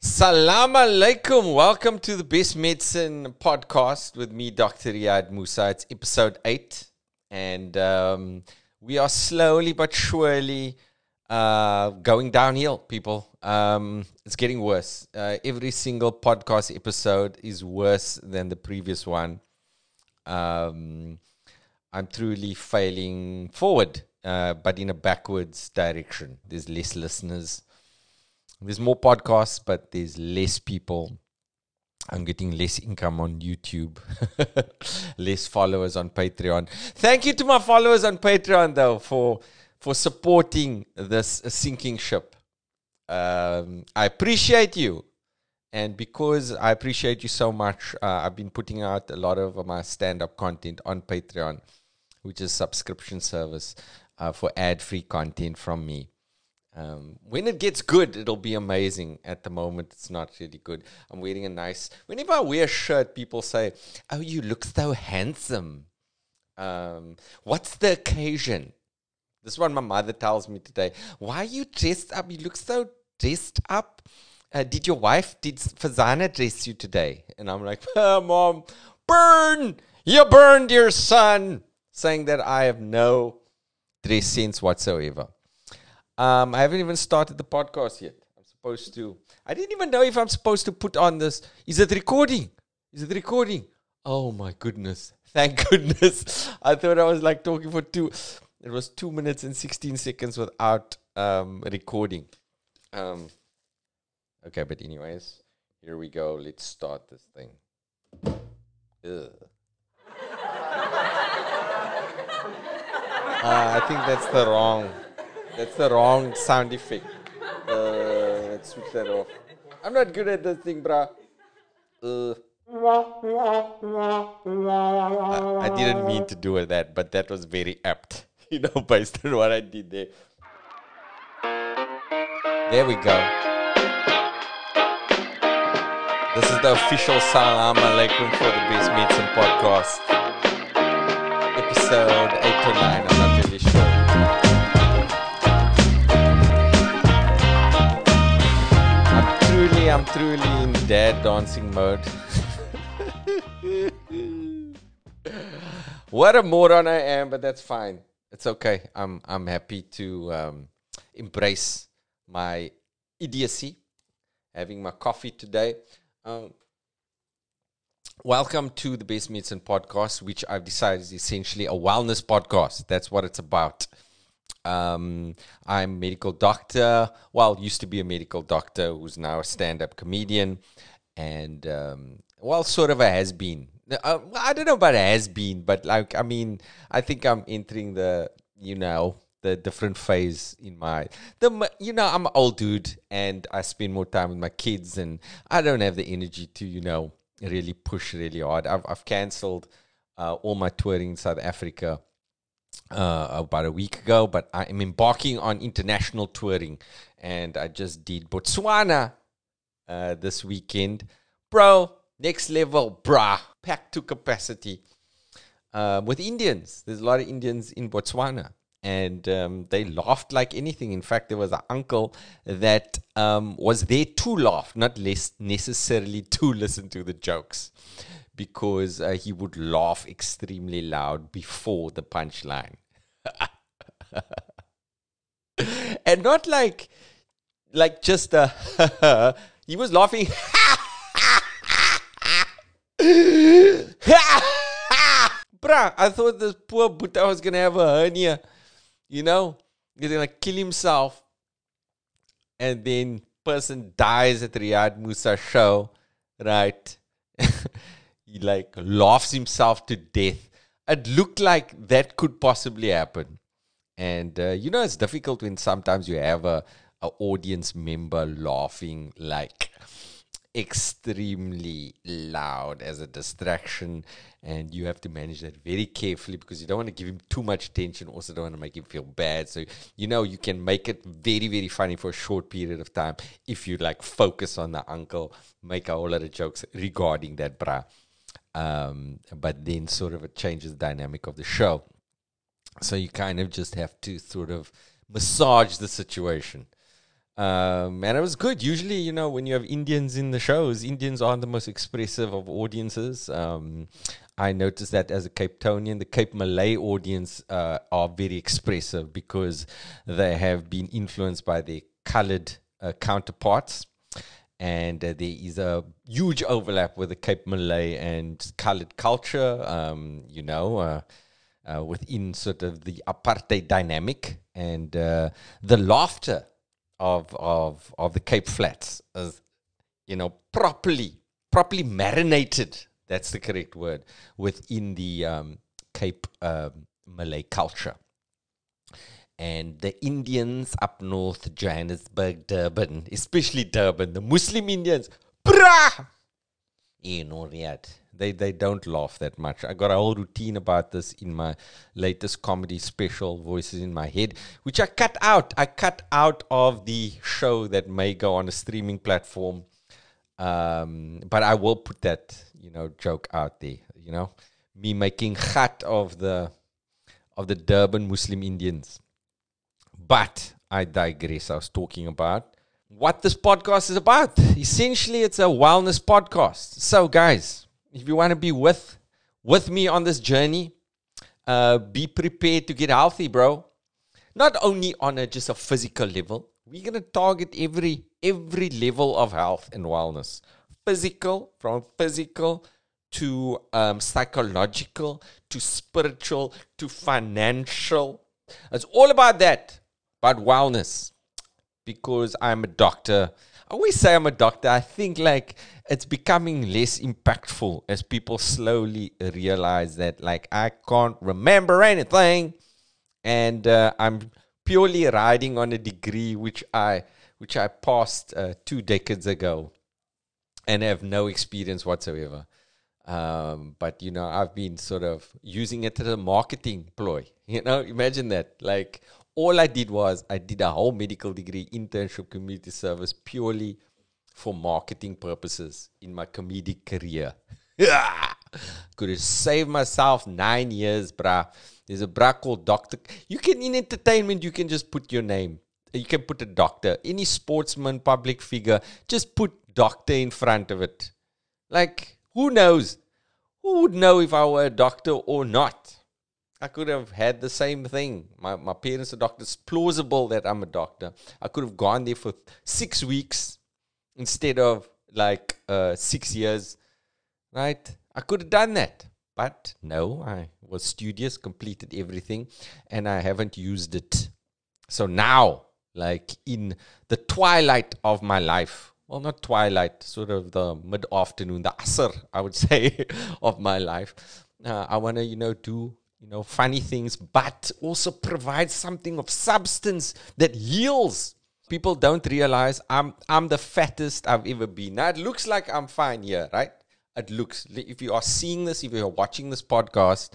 Salam alaikum. Welcome to the Best Medicine podcast with me, Dr. Riaad Moosa. It's episode eight, and um, we are slowly but surely uh, going downhill, people. Um, it's getting worse. Uh, every single podcast episode is worse than the previous one. Um, I'm truly failing forward, uh, but in a backwards direction. There's less listeners. There's more podcasts, but there's less people. I'm getting less income on YouTube, less followers on Patreon. Thank you to my followers on Patreon, though, for for supporting this sinking ship. Um, I appreciate you. And because I appreciate you so much, uh, I've been putting out a lot of my stand up content on Patreon, which is subscription service uh, for ad free content from me. Um, when it gets good, it'll be amazing. At the moment, it's not really good. I'm wearing a nice. Whenever I wear a shirt, people say, "Oh, you look so handsome." Um, what's the occasion? This is what my mother tells me today. Why are you dressed up? You look so dressed up. Uh, did your wife, did Fazana dress you today? And I'm like, oh, Mom, burn! You burned your son! Saying that I have no dress sense whatsoever. Um, I haven't even started the podcast yet. I'm supposed to. I didn't even know if I'm supposed to put on this. Is it recording? Is it recording? Oh my goodness. Thank goodness. I thought I was like talking for two. It was two minutes and 16 seconds without um, recording. Um, okay, but, anyways, here we go. Let's start this thing. Ugh. Uh, I think that's the wrong. That's the wrong sound effect. Uh, let's switch that off. I'm not good at this thing, bruh. Uh. I, I didn't mean to do that, but that was very apt. you know, based on what I did there. There we go. This is the official Salam Alaikum for the Best Medicine podcast. Episode dancing mode. what a moron I am, but that's fine it's okay. I'm I'm happy to um, embrace my idiocy. Having my coffee today. Um, welcome to the Best Medicine podcast, which I've decided is essentially a wellness podcast. That's what it's about. Um, I'm a medical doctor. Well, used to be a medical doctor who's now a stand-up comedian, and um, well, sort of a has been uh, I don't know about has been, but like I mean, I think I'm entering the you know the different phase in my the you know I'm an old dude and I spend more time with my kids and I don't have the energy to you know really push really hard. I've I've cancelled uh, all my touring in South Africa uh, about a week ago, but I am embarking on international touring and I just did Botswana uh, this weekend, bro next level, brah, packed to capacity. Uh, with Indians, there's a lot of Indians in Botswana, and um, they laughed like anything. In fact, there was an uncle that um, was there to laugh, not less necessarily to listen to the jokes, because uh, he would laugh extremely loud before the punchline. and not like like just a he was laughing Bruh, I thought this poor Buddha was gonna have a hernia. You know? He's gonna kill himself. And then person dies at the Riaad Moosa show, right? he like laughs himself to death. It looked like that could possibly happen. And uh, you know it's difficult when sometimes you have a, a audience member laughing like extremely loud as a distraction. And you have to manage that very carefully because you don't want to give him too much attention. Also don't want to make him feel bad. So you know you can make it very very funny for a short period of time if you like focus on the uncle make a whole lot of jokes regarding that bra. Um, but then sort of it changes the dynamic of the show. So you kind of just have to sort of massage the situation Um, and it was good. Usually, you know, when you have Indians in the shows, Indians aren't the most expressive of audiences. Um, I noticed that as a Cape Townian, the Cape Malay audience uh, are very expressive because they have been influenced by their colored uh, counterparts. And uh, there is a huge overlap with the Cape Malay and colored culture, um, you know, uh, uh, within sort of the apartheid dynamic and uh, the laughter of of of the Cape Flats as you know, properly properly marinated. That's the correct word within the um, Cape um, Malay culture. And the Indians up north, Johannesburg, Durban, especially Durban, the Muslim Indians, brah, you know that they they don't laugh that much. I got a whole routine about this in my latest comedy special, Voices in My Head, which I cut out. I cut out of the show that may go on a streaming platform. Um, but I will put that, you know, joke out there. You know, me making khat of the of the Durban Muslim Indians. But I digress. I was talking about what this podcast is about. Essentially, it's a wellness podcast. So, guys, if you want to be with with me on this journey, uh, be prepared to get healthy, bro. Not only on a just a physical level, we're gonna target every every level of health and wellness. Physical, from physical to um, psychological to spiritual to financial. It's all about that, about wellness. Because I'm a doctor. I always say I'm a doctor. I think like it's becoming less impactful as people slowly realize that like I can't remember anything and uh, I'm purely riding on a degree which I which I passed uh, two decades ago and have no experience whatsoever. Um, but you know, I've been sort of using it as a marketing ploy. You know, imagine that. Like all I did was I did a whole medical degree internship community service purely for marketing purposes in my comedic career. Could have saved myself nine years, bruh. There's a bruh called Doctor. You can, in entertainment, you can just put your name. You can put a doctor. Any sportsman, public figure, just put doctor in front of it. Like, who knows? Who would know if I were a doctor or not? I could have had the same thing. My, my parents are doctors. plausible that I'm a doctor. I could have gone there for six weeks instead of like uh, six years, right? I could have done that. But no, I was studious, completed everything, and I haven't used it. So now, like in the twilight of my life, well, not twilight, sort of the mid afternoon, the asr, I would say, of my life, uh, I want to, you know, do you know funny things but also provide something of substance that heals people don't realize I'm I'm the fattest I've ever been. Now it looks like I'm fine here, right? It looks if you are seeing this, if you're watching this podcast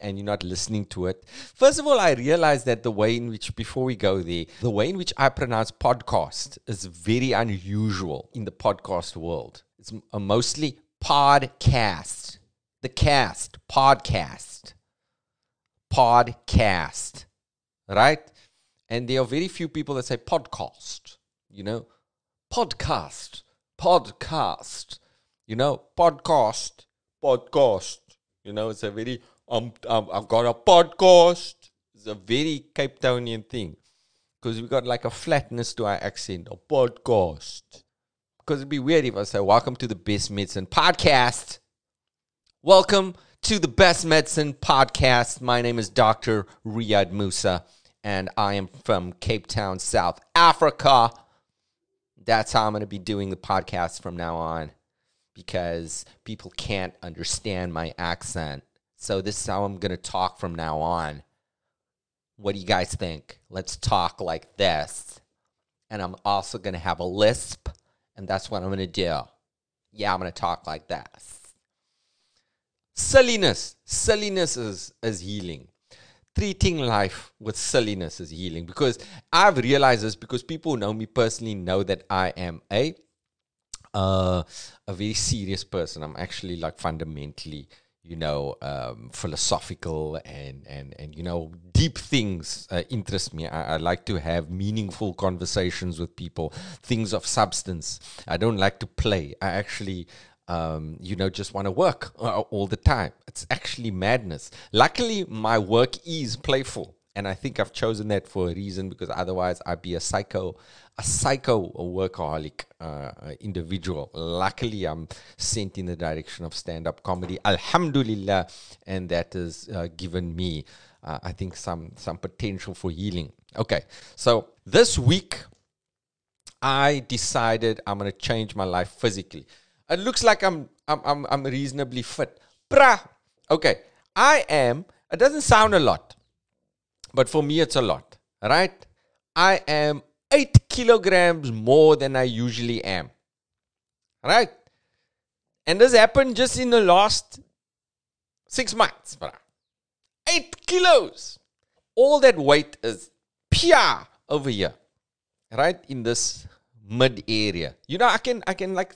and you're not listening to it. First of all, I realize that the way in which before we go there, the way in which I pronounce podcast is very unusual in the podcast world. It's mostly podcast. The cast, podcast. Podcast. Right? And there are very few people that say podcast, you know, podcast, podcast, you know, podcast, podcast. You know, it's a very, um, um I've got a podcast. It's a very Cape Townian thing because we got like a flatness to our accent, a podcast. Because it'd be weird if I say, Welcome to the Best Medicine Podcast. Welcome to the Best Medicine Podcast. My name is Dr. Riaad Moosa and I am from Cape Town, South Africa. That's how I'm going to be doing the podcast from now on because people can't understand my accent. So, this is how I'm going to talk from now on. What do you guys think? Let's talk like this. And I'm also going to have a lisp, and that's what I'm going to do. Yeah, I'm going to talk like this. Silliness. Silliness is, is healing treating life with silliness is healing because I've realized this because people who know me personally know that I am a uh, a very serious person. I'm actually like fundamentally, you know, um, philosophical and, and, and, you know, deep things uh, interest me. I, I, like to have meaningful conversations with people, things of substance. I don't like to play. I actually, um, you know, just want to work uh, all the time. It's actually madness. Luckily, my work is playful and I think I've chosen that for a reason because otherwise I'd be a psycho, a psycho workaholic uh, individual. Luckily, I'm sent in the direction of stand-up comedy. Alhamdulillah, and that has uh, given me, uh, I think, some some potential for healing. Okay, so this week I decided I'm going to change my life physically. It looks like I'm I'm I'm, I'm reasonably fit. Brah. Okay, I am. It doesn't sound a lot but for me, it's a lot, right? I am eight kilograms more than I usually am, right? And this happened just in the last six months, bro. Eight kilos. All that weight is pure over here, right? In this mid area. You know, I can, I can like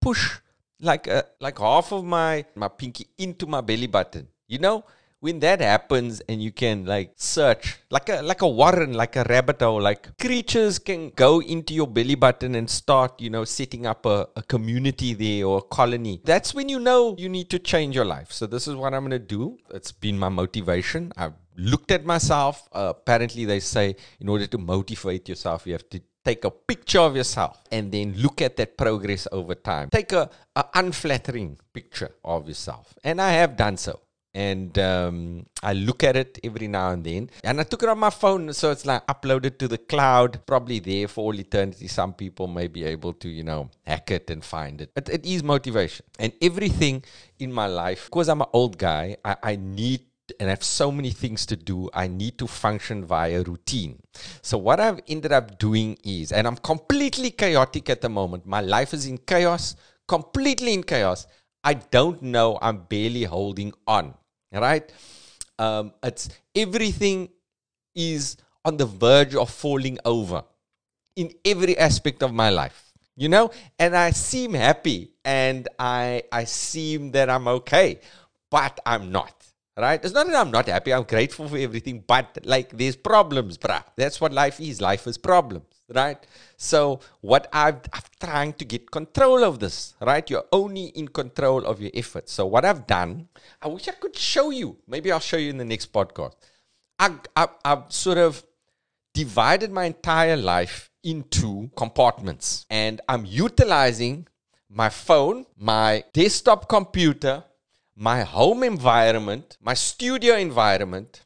push like a, like half of my, my pinky into my belly button, you know? when that happens and you can like search like a like a warren like a rabbit hole like creatures can go into your belly button and start you know setting up a, a community there or a colony. That's when you know you need to change your life. So this is what i'm to do. It's been my motivation. I've looked at myself. Uh, apparently they say in order to motivate yourself you have to take a picture of yourself and then look at that progress over time take a, a unflattering picture of yourself and i have done so and um, I look at it every now and then. And I took it on my phone, so it's like uploaded to the cloud, probably there for all eternity. Some people may be able to, you know, hack it and find it. But it is motivation. And everything in my life, because I'm an old guy, I, I need and I have so many things to do, I need to function via routine. So, what I've ended up doing is, and I'm completely chaotic at the moment, my life is in chaos, completely in chaos. I don't know, I'm barely holding on right? Um, it's everything is on the verge of falling over in every aspect of my life, you know. And I seem happy, and I I seem that I'm okay, but I'm not. Right? It's not that I'm not happy. I'm grateful for everything, but like there's problems, bruh. That's what life is. Life is problems right? So what I've, I'm trying to get control of this, right? You're only in control of your efforts. So what I've done, I wish I could show you. Maybe I'll show you in the next podcast. I, I, I've sort of divided my entire life into compartments, and I'm utilizing my phone, my desktop computer, my home environment, my studio environment,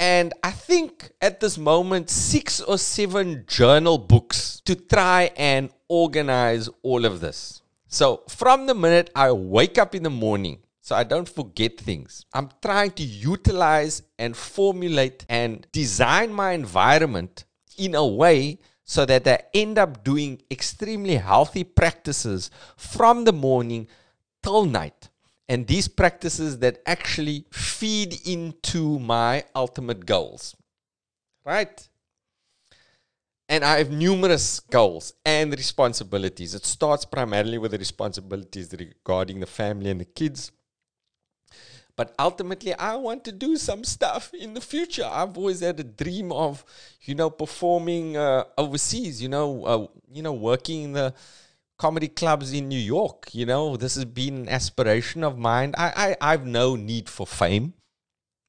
and I think at this moment, six or seven journal books to try and organize all of this. So, from the minute I wake up in the morning, so I don't forget things, I'm trying to utilize and formulate and design my environment in a way so that I end up doing extremely healthy practices from the morning till night and these practices that actually feed into my ultimate goals. Right? And I have numerous goals and responsibilities. It starts primarily with the responsibilities regarding the family and the kids. But ultimately, I want to do some stuff in the future. I've always had a dream of, you know, performing uh, overseas. You know, uh, you know, working in the comedy clubs in New York. You know, this has been an aspiration of mine. I, I, I've no need for fame.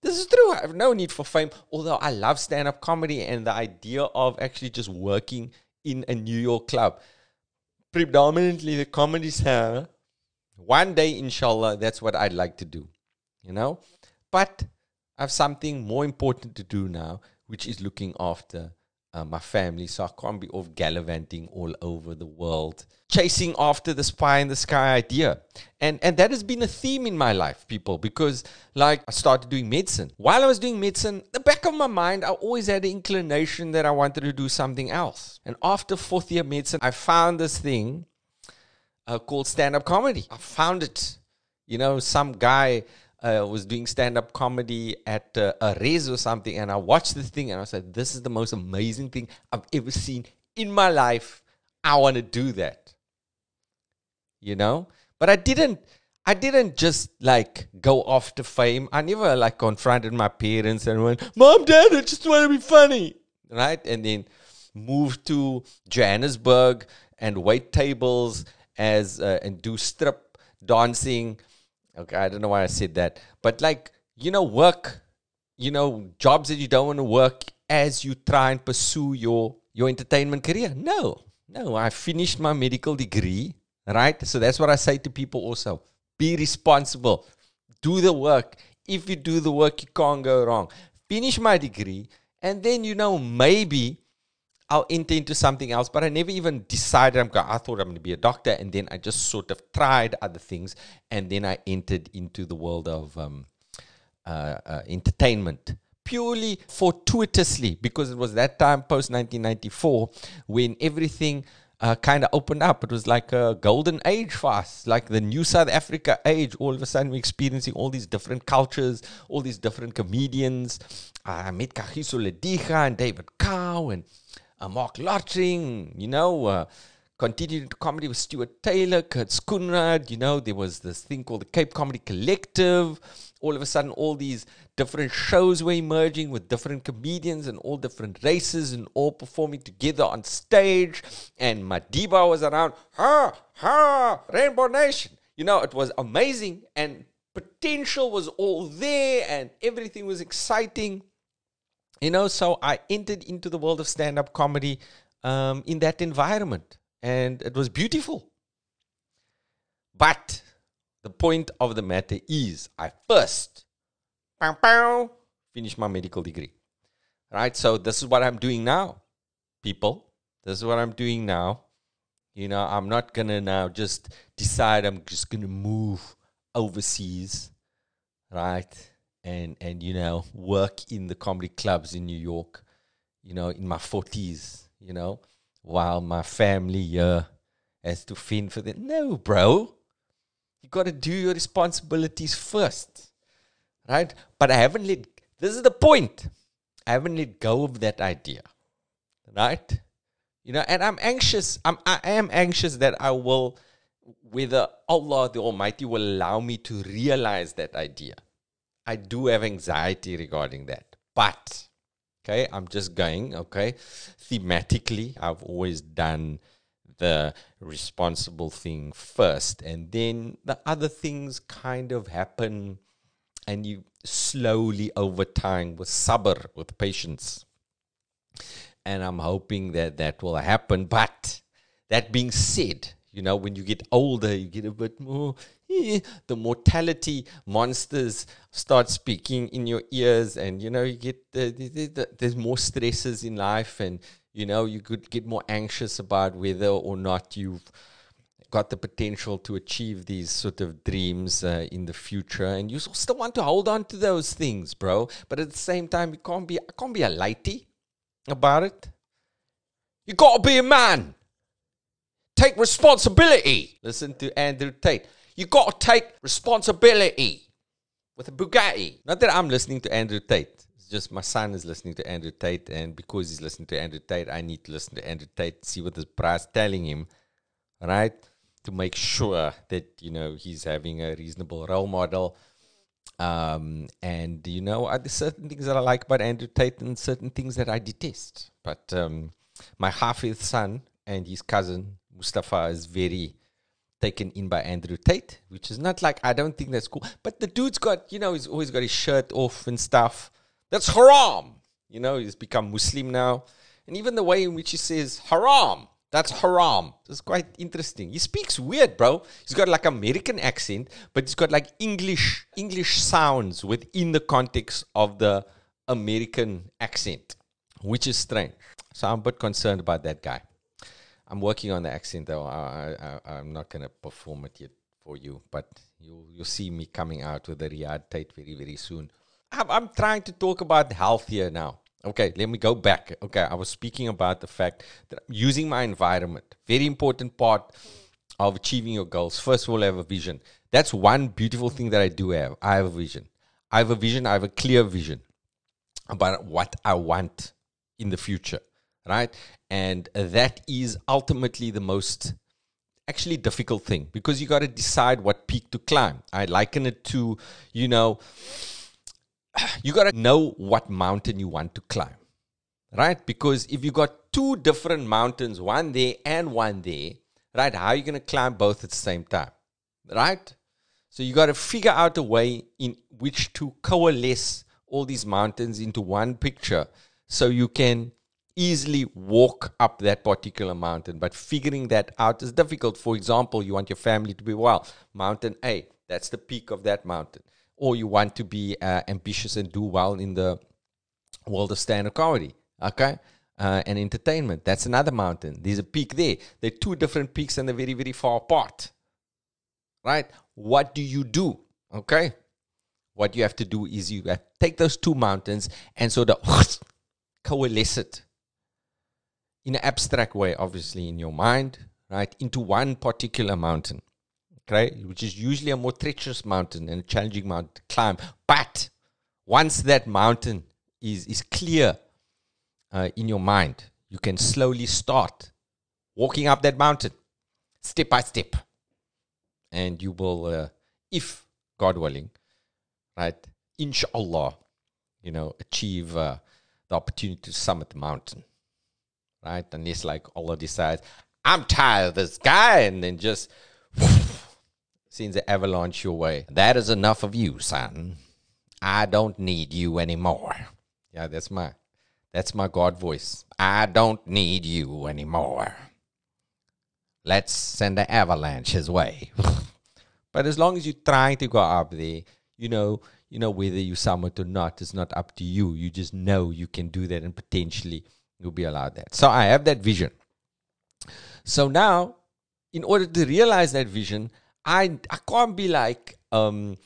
This is true. I have no need for fame, although I love stand up comedy and the idea of actually just working in a New York club. Predominantly the comedy scene. One day, inshallah, that's what I'd like to do, you know? But I have something more important to do now, which is looking after uh, my family, so I can't be off gallivanting all over the world, chasing after the spy in the sky idea. And and that has been a theme in my life, people, because like I started doing medicine. While I was doing medicine, the back of my mind, I always had the inclination that I wanted to do something else. And after fourth year medicine, I found this thing uh, called stand up comedy. I found it. You know, some guy uh, was doing stand up comedy at uh, a race or something, and I watched this thing and I said, This is the most amazing thing I've ever seen in my life. I want to do that. You know? But I didn't. I didn't just like go after fame. I never like confronted my parents and went, Mom, Dad, I just want to be funny. Right? And then moved to Johannesburg and wait tables as uh, and do strip dancing. Okay, I don't know why I said that. But like, you know, work, you know, jobs that you don't want to work as you try and pursue your your entertainment career. No. No, I finished my medical degree, right? So that's what I say to people also. Be responsible. Do the work. If you do the work, you can't go wrong. Finish my degree, and then you know maybe I'll enter into something else. But I never even decided I'm going. I thought I'm going to be a doctor, and then I just sort of tried other things, and then I entered into the world of um, uh, uh, entertainment purely fortuitously because it was that time post 1994 when everything uh, kind of opened up. It was like a golden age for us, like the new South Africa age. All of a sudden, we're experiencing all these different cultures, all these different comedians. I met Kagiso Lediga and David Kau and Marc Lottering, you know. Uh, continued comedy with Stuart Taylor, Kurt Schoonraad, you know, there was this thing called the Cape Comedy Collective. All of a sudden, all these different shows were emerging with different comedians and all different races and all performing together on stage. And Madiba was around, ha, ha, Rainbow Nation. You know, it was amazing and potential was all there and everything was exciting. You know, so I entered into the world of stand up comedy um, in that environment and it was beautiful. But the point of the matter is, I first pow, pow, finish my medical degree. Right? So this is what I'm doing now, people. This is what I'm doing now. You know, I'm not gonna now just decide I'm just gonna move overseas, right? And and you know, work in the comedy clubs in New York, you know, in my forties, you know, while my family here has to fend for them. No, bro. You gotta do your responsibilities first right? But I haven't let, this is the point. I haven't let go of that idea, right? You know, and I'm anxious. I'm, I am anxious that I will, whether Allah the Almighty will allow me to realize that idea. I do have anxiety regarding that. But, okay, I'm just going, okay, thematically, I've always done the responsible thing first, and then the other things kind of happen and you slowly over time with sabr, with patience. And I'm hoping that that will happen. But that being said, you know, when you get older, you get a bit more, the mortality monsters start speaking in your ears, and you know, you get the, the, the, there's more stresses in life, and you know, you could get more anxious about whether or not you've got the potential to achieve these sort of dreams uh, in the future, and you still want to hold on to those things, bro. But at the same time, you can't be I can't be a lighty about it. You gotta be a man. Take responsibility. Listen to Andrew Tate. You gotta take responsibility with a Bugatti. Not that I'm listening to Andrew Tate. It's just my son is listening to Andrew Tate, and because he's listening to Andrew Tate, I need to listen to Andrew Tate, see what this brass telling him, right? to make sure that you know he's having a reasonable role model. Um, and you know, are there certain things that I like about Andrew Tate and certain things that I detest. But um, my half-fifth son and his cousin Mustafa is very taken in by Andrew Tate, which is not like I don't think that's cool. But the dude's got, you know, he's always got his shirt off and stuff. That's haram. You know, he's become Muslim now. And even the way in which he says haram that's haram. It's quite interesting. He speaks weird, bro. He's got like American accent, but he's got like English English sounds within the context of the American accent, which is strange. So I'm a bit concerned about that guy. I'm working on the accent though. I, I, I'm not gonna perform it yet for you, but you'll you'll see me coming out with a Riaad Tate very very soon. I'm, I'm trying to talk about health here now. Okay, let me go back. Okay, I was speaking about the fact that using my environment, very important part of achieving your goals. First of all, I have a vision. That's one beautiful thing that I do have. I have a vision. I have a vision. I have a clear vision about what I want in the future, right? And that is ultimately the most actually difficult thing because you got to decide what peak to climb. I liken it to, you know, you got to know what mountain you want to climb, right? Because if you got two different mountains, one there and one there, right? How are you going to climb both at the same time, right? So you got to figure out a way in which to coalesce all these mountains into one picture so you can easily walk up that particular mountain. But figuring that out is difficult. For example, you want your family to be well, mountain A, that's the peak of that mountain. Or you want to be uh, ambitious and do well in the world of stand-up comedy, okay? Uh, and entertainment. That's another mountain. There's a peak there. They're two different peaks and they're very, very far apart. Right? What do you do? Okay. What you have to do is you take those two mountains and sort of coalesce it in an abstract way, obviously, in your mind, right, into one particular mountain, okay, which is usually a more treacherous mountain and a challenging mountain to climb. But once that mountain is, is clear uh, in your mind, you can slowly start walking up that mountain step by step. And you will, uh, if God willing, right, inshallah, you know, achieve uh, the opportunity to summit the mountain right? Unless like all Allah decides, I'm tired of this guy, and then just sends an avalanche your way. That is enough of you, son. I don't need you anymore. Yeah, that's my that's my God voice. I don't need you anymore. Let's send an avalanche his way. but as long as you're trying to go up there, you know, you know whether you summit or not is not up to you. You just know you can do that and potentially you'll be allowed that. So I have that vision. So now, in order to realize that vision, I I can't be like um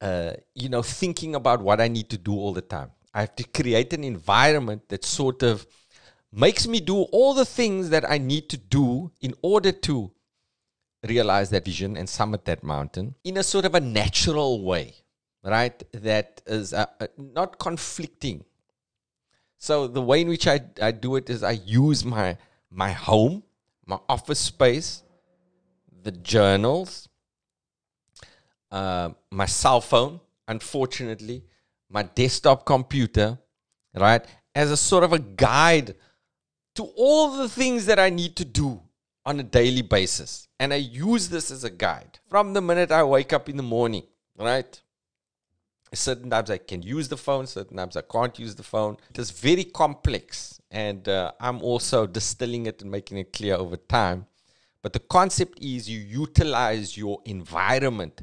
uh you know thinking about what I need to do all the time. I have to create an environment that sort of makes me do all the things that I need to do in order to realize that vision and summit that mountain in a sort of a natural way, right? That is uh, uh not conflicting so the way in which I, I do it is I use my my home, my office space, the journals, uh, my cell phone, unfortunately, my desktop computer, right, as a sort of a guide to all the things that I need to do on a daily basis. And I use this as a guide from the minute I wake up in the morning, right? Certain times I can use the phone, certain times I can't use the phone. It is very complex, and uh, I'm also distilling it and making it clear over time. But the concept is you utilize your environment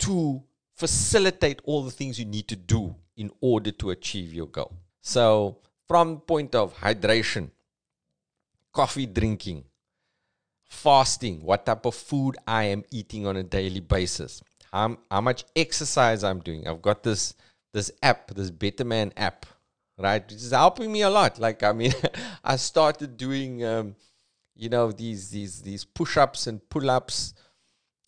to facilitate all the things you need to do in order to achieve your goal. So, from point of hydration, coffee drinking, fasting, what type of food I am eating on a daily basis, how, how much exercise I'm doing. I've got this this app, this Better Man app, right? Which is helping me a lot. Like I mean, I started doing um, you know these these these push-ups and pull-ups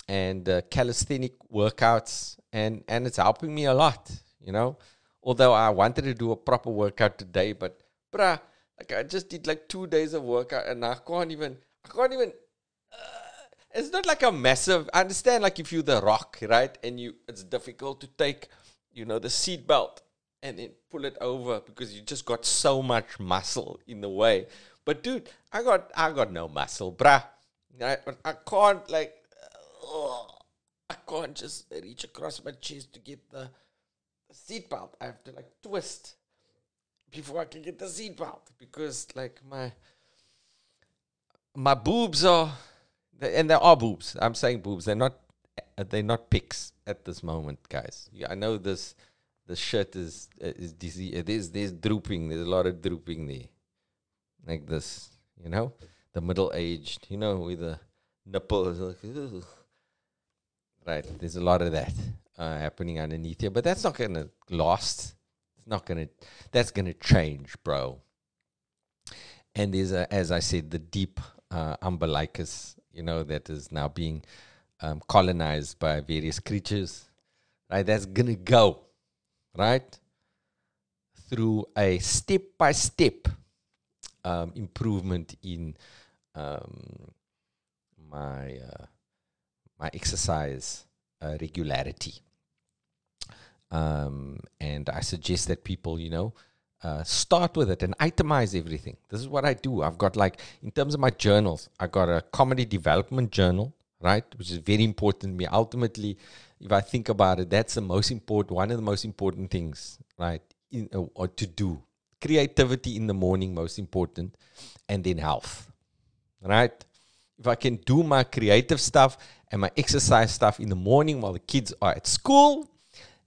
and uh, calisthenic workouts, and and it's helping me a lot. You know, although I wanted to do a proper workout today, but bruh, like I just did like two days of workout, and I can't even I can't even it's not like a massive. I understand, like if you're the rock, right, and you, it's difficult to take, you know, the seat belt and then pull it over because you just got so much muscle in the way. But dude, I got, I got no muscle, bruh. I, I can't like, ugh, I can't just reach across my chest to get the, seat belt. I have to like twist before I can get the seat belt because like my my boobs are and there are boobs. I'm saying boobs. They're not. They're not pics at this moment, guys. I know this. The shirt is is dizzy. It is. There's drooping. There's a lot of drooping there, like this. You know, the middle aged. You know, with the nipple like. Right. There's a lot of that uh, happening underneath here, but that's not gonna last. It's not gonna. That's gonna change, bro. And there's a, as I said, the deep uh, umbilicus you know, that is now being um, colonized by various creatures, right? That's gonna go, right, through a step by step improvement in um, my uh, my exercise uh, regularity. Um, and I suggest that people, you know, uh, start with it and itemize everything. This is what I do. I've got like, in terms of my journals, I got a comedy development journal, right, which is very important to me. Ultimately, if I think about it, that's the most important, one of the most important things, right, in, uh, or to do. Creativity in the morning, most important, and then health, right? If I can do my creative stuff and my exercise stuff in the morning while the kids are at school,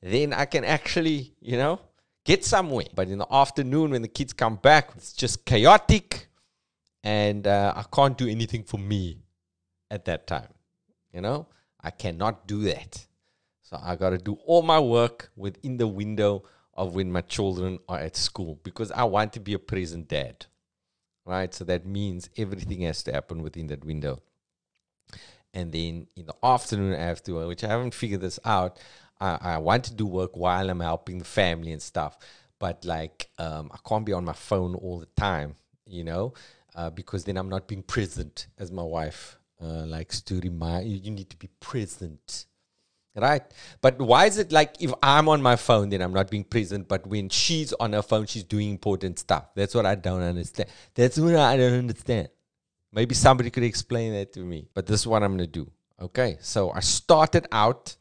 then I can actually, you know, get somewhere. But in the afternoon, when the kids come back, it's just chaotic and uh, I can't do anything for me at that time. You know, I cannot do that. So I got to do all my work within the window of when my children are at school because I want to be a present dad. Right? So that means everything has to happen within that window. And then in the afternoon, I have to, which I haven't figured this out, I, I want to do work while I'm helping the family and stuff. But like, um, I can't be on my phone all the time, you know, uh, because then I'm not being present, as my wife uh, likes to remind you. You need to be present right? But why is it like if I'm on my phone, then I'm not being present, but when she's on her phone, she's doing important stuff? That's what I don't understand. That's what I don't understand. Maybe somebody could explain that to me, but this is what I'm going to do. Okay, so I started out,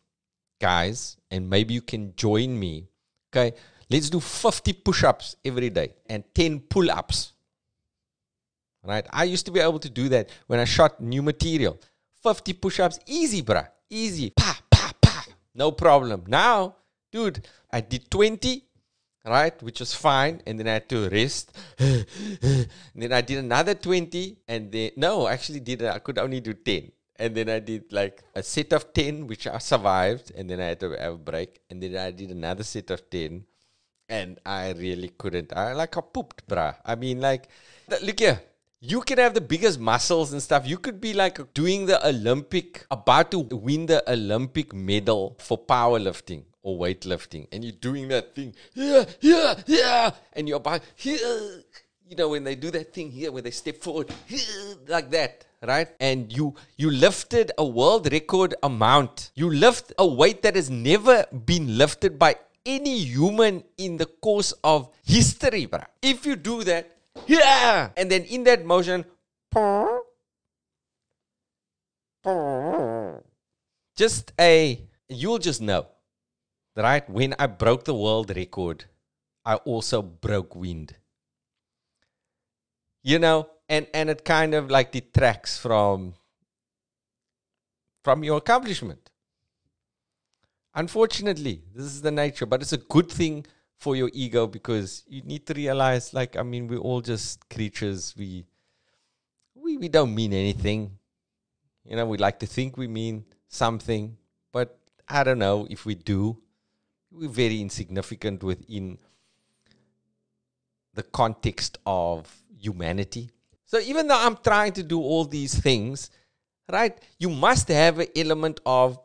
guys, and maybe you can join me. Okay, let's do 50 push ups every day and 10 pull ups. Right, I used to be able to do that when I shot new material. 50 push ups, easy, bruh, easy. Pa, no problem. Now, dude, I did 20, right, which was fine, and then I had to rest. then I did another 20, and then, no, actually did, I could only do 10. And then I did like a set of 10, which I survived, and then I had to have a break. And then I did another set of 10, and I really couldn't. I like, I pooped, bruh. I mean, like, look here you can have the biggest muscles and stuff. You could be like doing the Olympic, about to win the Olympic medal for powerlifting or weightlifting, and you're doing that thing, yeah, yeah, yeah, and you're about, yeah, you know, when they do that thing here, where they step forward, yeah, like that, right? And you you lifted a world record amount. You lift a weight that has never been lifted by any human in the course of history, bro. If you do that, yeah. And then in that motion, just a, you'll just know, right? When I broke the world record, I also broke wind. You know, and, and it kind of like detracts from from your accomplishment. Unfortunately, this is the nature, but it's a good thing for your ego because you need to realize like i mean we're all just creatures. We we, we don't mean anything. You know we like to think we mean something but i don't know if we do. We're very insignificant within the context of humanity so even though i'm trying to do all these things right you must have an element of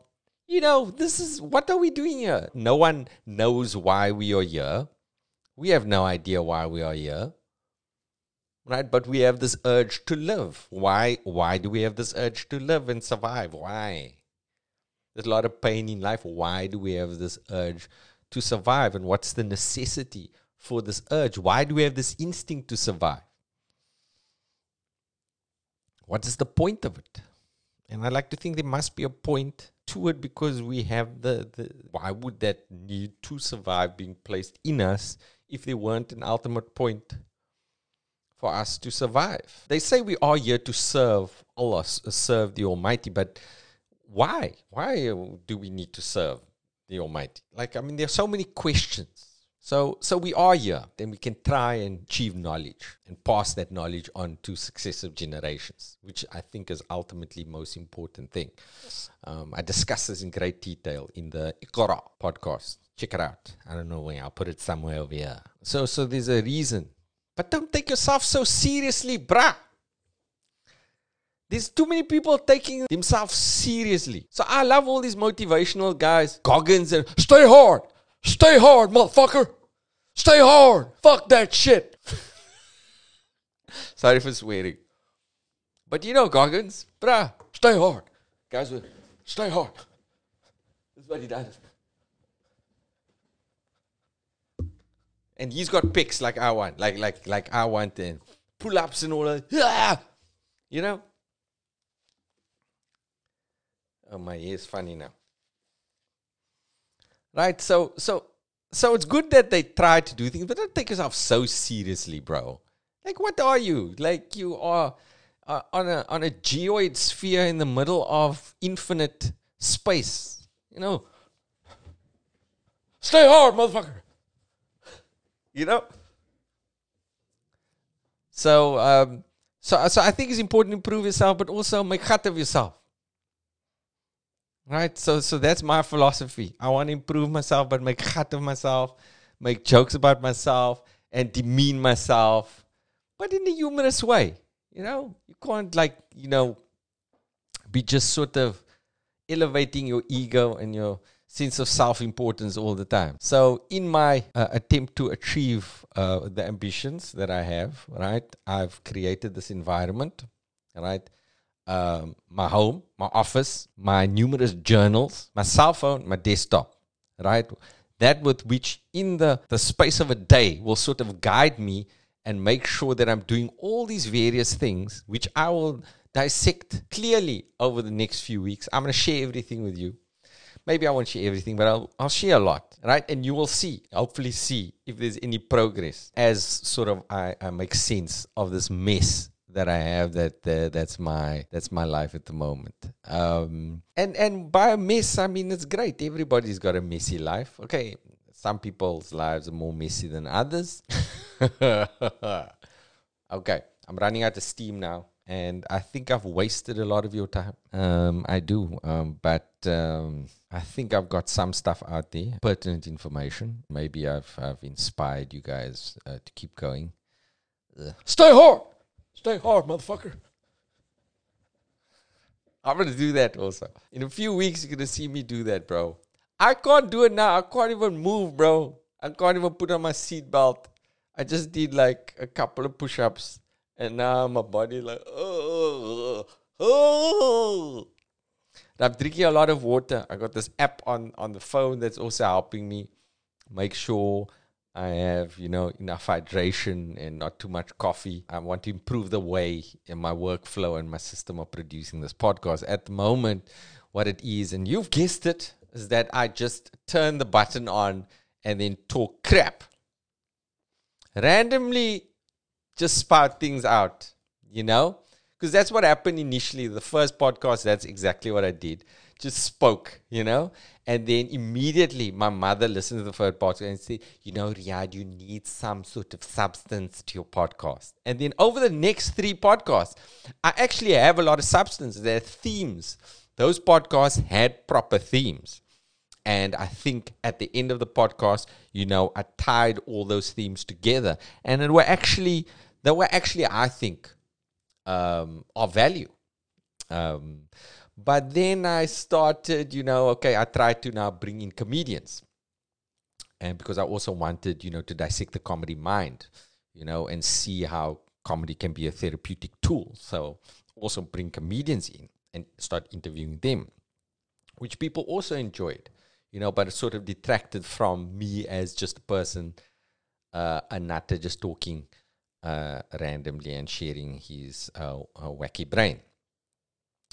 you know, this is what are we doing here? No one knows why we are here. We have no idea why we are here. Right? But we have this urge to live. Why why do we have this urge to live and survive? Why? There's a lot of pain in life. Why do we have this urge to survive? And what's the necessity for this urge? Why do we have this instinct to survive? What is the point of it? And I like to think there must be a point to it because we have the, the why would that need to survive being placed in us if there weren't an ultimate point for us to survive? They say we are here to serve Allah, uh, serve the Almighty, but why? Why do we need to serve the Almighty? Like, I mean, there are so many questions so, so we are here. Then we can try and achieve knowledge and pass that knowledge on to successive generations, which I think is ultimately most important thing. Um, I discuss this in great detail in the Iqra podcast. Check it out. I don't know where I'll put it somewhere over here. So, so there's a reason, but don't take yourself so seriously, bruh. There's too many people taking themselves seriously. So I love all these motivational guys, Goggins and stay hard, Stay hard, motherfucker. Stay hard. Fuck that shit. Sorry for swearing. But you know, Goggins, bruh, stay hard. Guys, will stay hard. This is what he does. And he's got picks like I want, like like like I want, and pull ups and all that. Yeah, you know. Oh my ear's funny now. Right, so so so it's good that they try to do things, but don't take yourself so seriously, bro. Like, what are you? Like, you are uh, on a on a geoid sphere in the middle of infinite space. You know, stay hard, motherfucker. You know. So, um, so, so I think it's important to improve yourself, but also make cut of yourself. Right? So, so that's my philosophy. I want to improve myself, but make cut of myself, make jokes about myself, and demean myself, but in a humorous way. You know, you can't like you know be just sort of elevating your ego and your sense of self importance all the time. So, in my uh, attempt to achieve uh, the ambitions that I have, right, I've created this environment, right? Um, my home, my office, my numerous journals, my cell phone, my desktop, right? That with which, in the, the space of a day, will sort of guide me and make sure that I'm doing all these various things, which I will dissect clearly over the next few weeks. I'm going to share everything with you. Maybe I won't share everything, but I'll, I'll share a lot, right? And you will see, hopefully, see if there's any progress as sort of I, I make sense of this mess that I have. That uh, that's my that's my life at the moment. Um, and and by a mess, I mean it's great. Everybody's got a messy life. Okay, some people's lives are more messy than others. okay, I'm running out of steam now, and I think I've wasted a lot of your time. Um, I do, um, but um, I think I've got some stuff out there, pertinent information. Maybe I've I've inspired you guys uh, to keep going. Ugh. Stay hard, stay hard, motherfucker. I'm gonna do that also. In a few weeks, you're gonna see me do that, bro. I can't do it now. I can't even move, bro. I can't even put on my seatbelt. I just did like a couple of push-ups, and now my body like oh oh. And I'm drinking a lot of water. I got this app on on the phone that's also helping me make sure I have you know enough hydration and not too much coffee. I want to improve the way in my workflow and my system of producing this podcast. At the moment, what it is, and you've guessed it, is that I just turn the button on and then talk crap randomly just spout things out, you know? Because that's what happened initially. The first podcast, that's exactly what I did. Just spoke, you know? And then immediately my mother listened to the first podcast and said, You know, Riaad, you need some sort of substance to your podcast. And then over the next three podcasts, I actually have a lot of substance. There are themes. Those podcasts had proper themes. And I think at the end of the podcast, you know, I tied all those themes together, and it were actually they were actually, I think, um, of value. Um, but then I started, you know, okay, I tried to now bring in comedians, and because I also wanted, you know, to dissect the comedy mind, you know, and see how comedy can be a therapeutic tool. So also bring comedians in and start interviewing them, which people also enjoyed you know, but it sort of detracted from me as just a person, uh, a nutter just talking uh, randomly and sharing his uh, wacky brain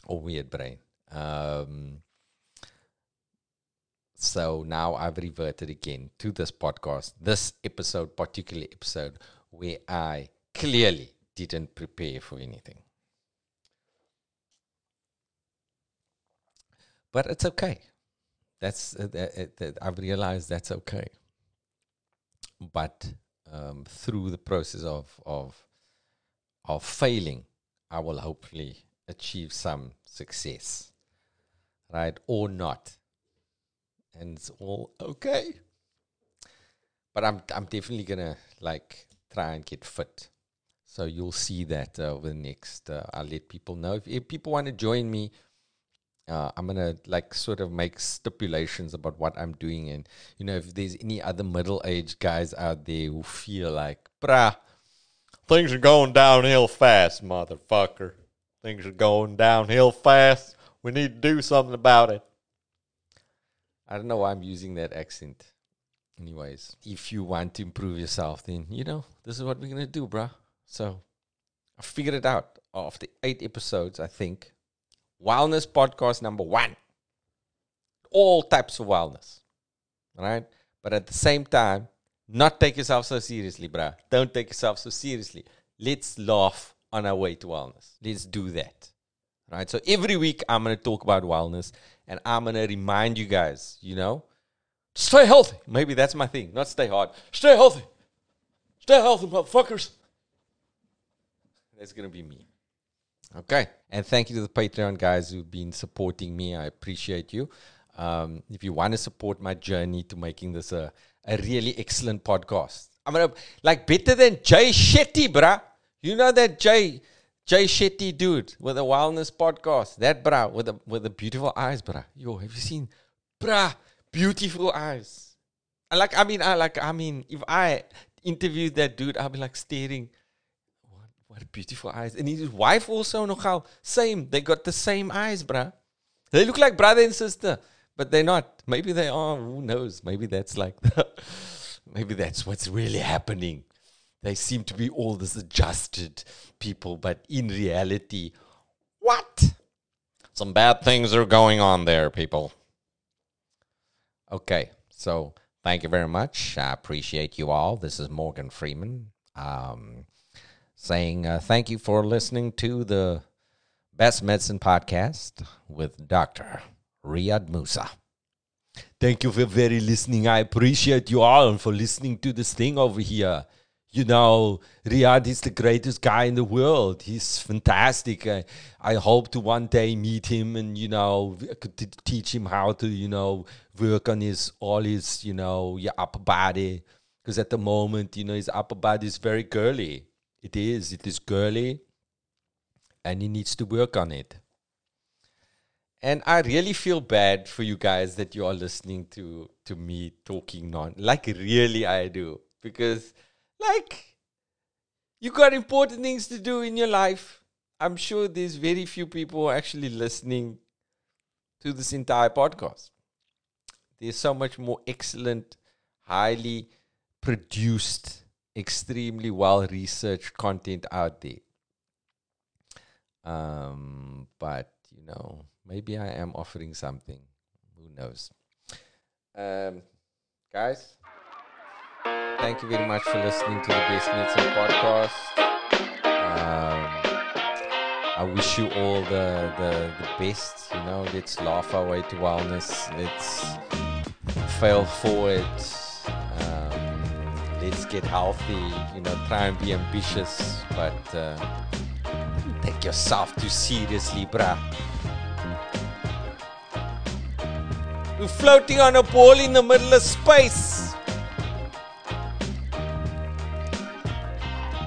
or weird brain. Um, so now I've reverted again to this podcast, this episode, particular episode, where I clearly didn't prepare for anything. But it's okay that's uh, that I've realized that's okay. But um, through the process of of of failing, I will hopefully achieve some success, right, or not, and it's all okay. But I'm I'm definitely gonna like try and get fit. So you'll see that uh, over the next. Uh, I'll let people know if, if people want to join me uh, I'm gonna like sort of make stipulations about what I'm doing, and you know, if there's any other middle-aged guys out there who feel like, bruh, things are going downhill fast, motherfucker. Things are going downhill fast. We need to do something about it. I don't know why I'm using that accent. Anyways, if you want to improve yourself, then you know this is what we're gonna do, bruh. So I figured it out after eight episodes. I think wellness podcast number one. All types of wellness, right? But at the same time, not take yourself so seriously, bruh. Don't take yourself so seriously. Let's laugh on our way to wellness. Let's do that. Right? So every week I'm going to talk about wellness and I'm going to remind you guys, you know, stay healthy. Maybe that's my thing. Not stay hard. Stay healthy. Stay healthy, motherfuckers. That's going to be me. Okay. And thank you to the Patreon guys who've been supporting me. I appreciate you. Um, if you want to support my journey to making this a, a really excellent podcast, I'm going to, like, better than Jay Shetty, bruh. You know that Jay Jay Shetty dude with a wellness podcast. That bra with the with the beautiful eyes, bra. Yo, have you seen bra beautiful eyes? I like I mean I like I mean if I interviewed that dude, I'd be like staring. What what beautiful eyes. And his wife also nogal same. They got the same eyes, bruh. They look like brother and sister, but they're not. Maybe they are. Who knows? Maybe that's like the, maybe that's what's really happening they seem to be all this adjusted people, but in reality, what? Some bad things are going on there, people. Okay, so thank you very much. I appreciate you all. This is Morgan Freeman um, saying uh, thank you for listening to the Best Medicine Podcast with Dr. Riaad Moosa. Thank you for very listening. I appreciate you all for listening to this thing over here you know, Riaad is the greatest guy in the world. He's fantastic. I, I hope to one day meet him and, you know, teach him how to, you know, work on his, all his, you know, your upper body. Because at the moment, you know, his upper body is very girly. It is. It is girly. And he needs to work on it. And I really feel bad for you guys that you are listening to, to me talking non. Like, really, I do. Because like, you got important things to do in your life. I'm sure there's very few people actually listening to this entire podcast. There's so much more excellent, highly produced, extremely well researched content out there. Um, but you know, maybe I am offering something. Who knows? Um, guys, Thank you very much for listening to the Best podcast. Um, I wish you all the, the, the best. You know, let's laugh our way to wellness. Let's fail forward. Um, let's get healthy. You know, try and be ambitious, but uh, take yourself too seriously, bruh. You're floating on a ball in the middle of space.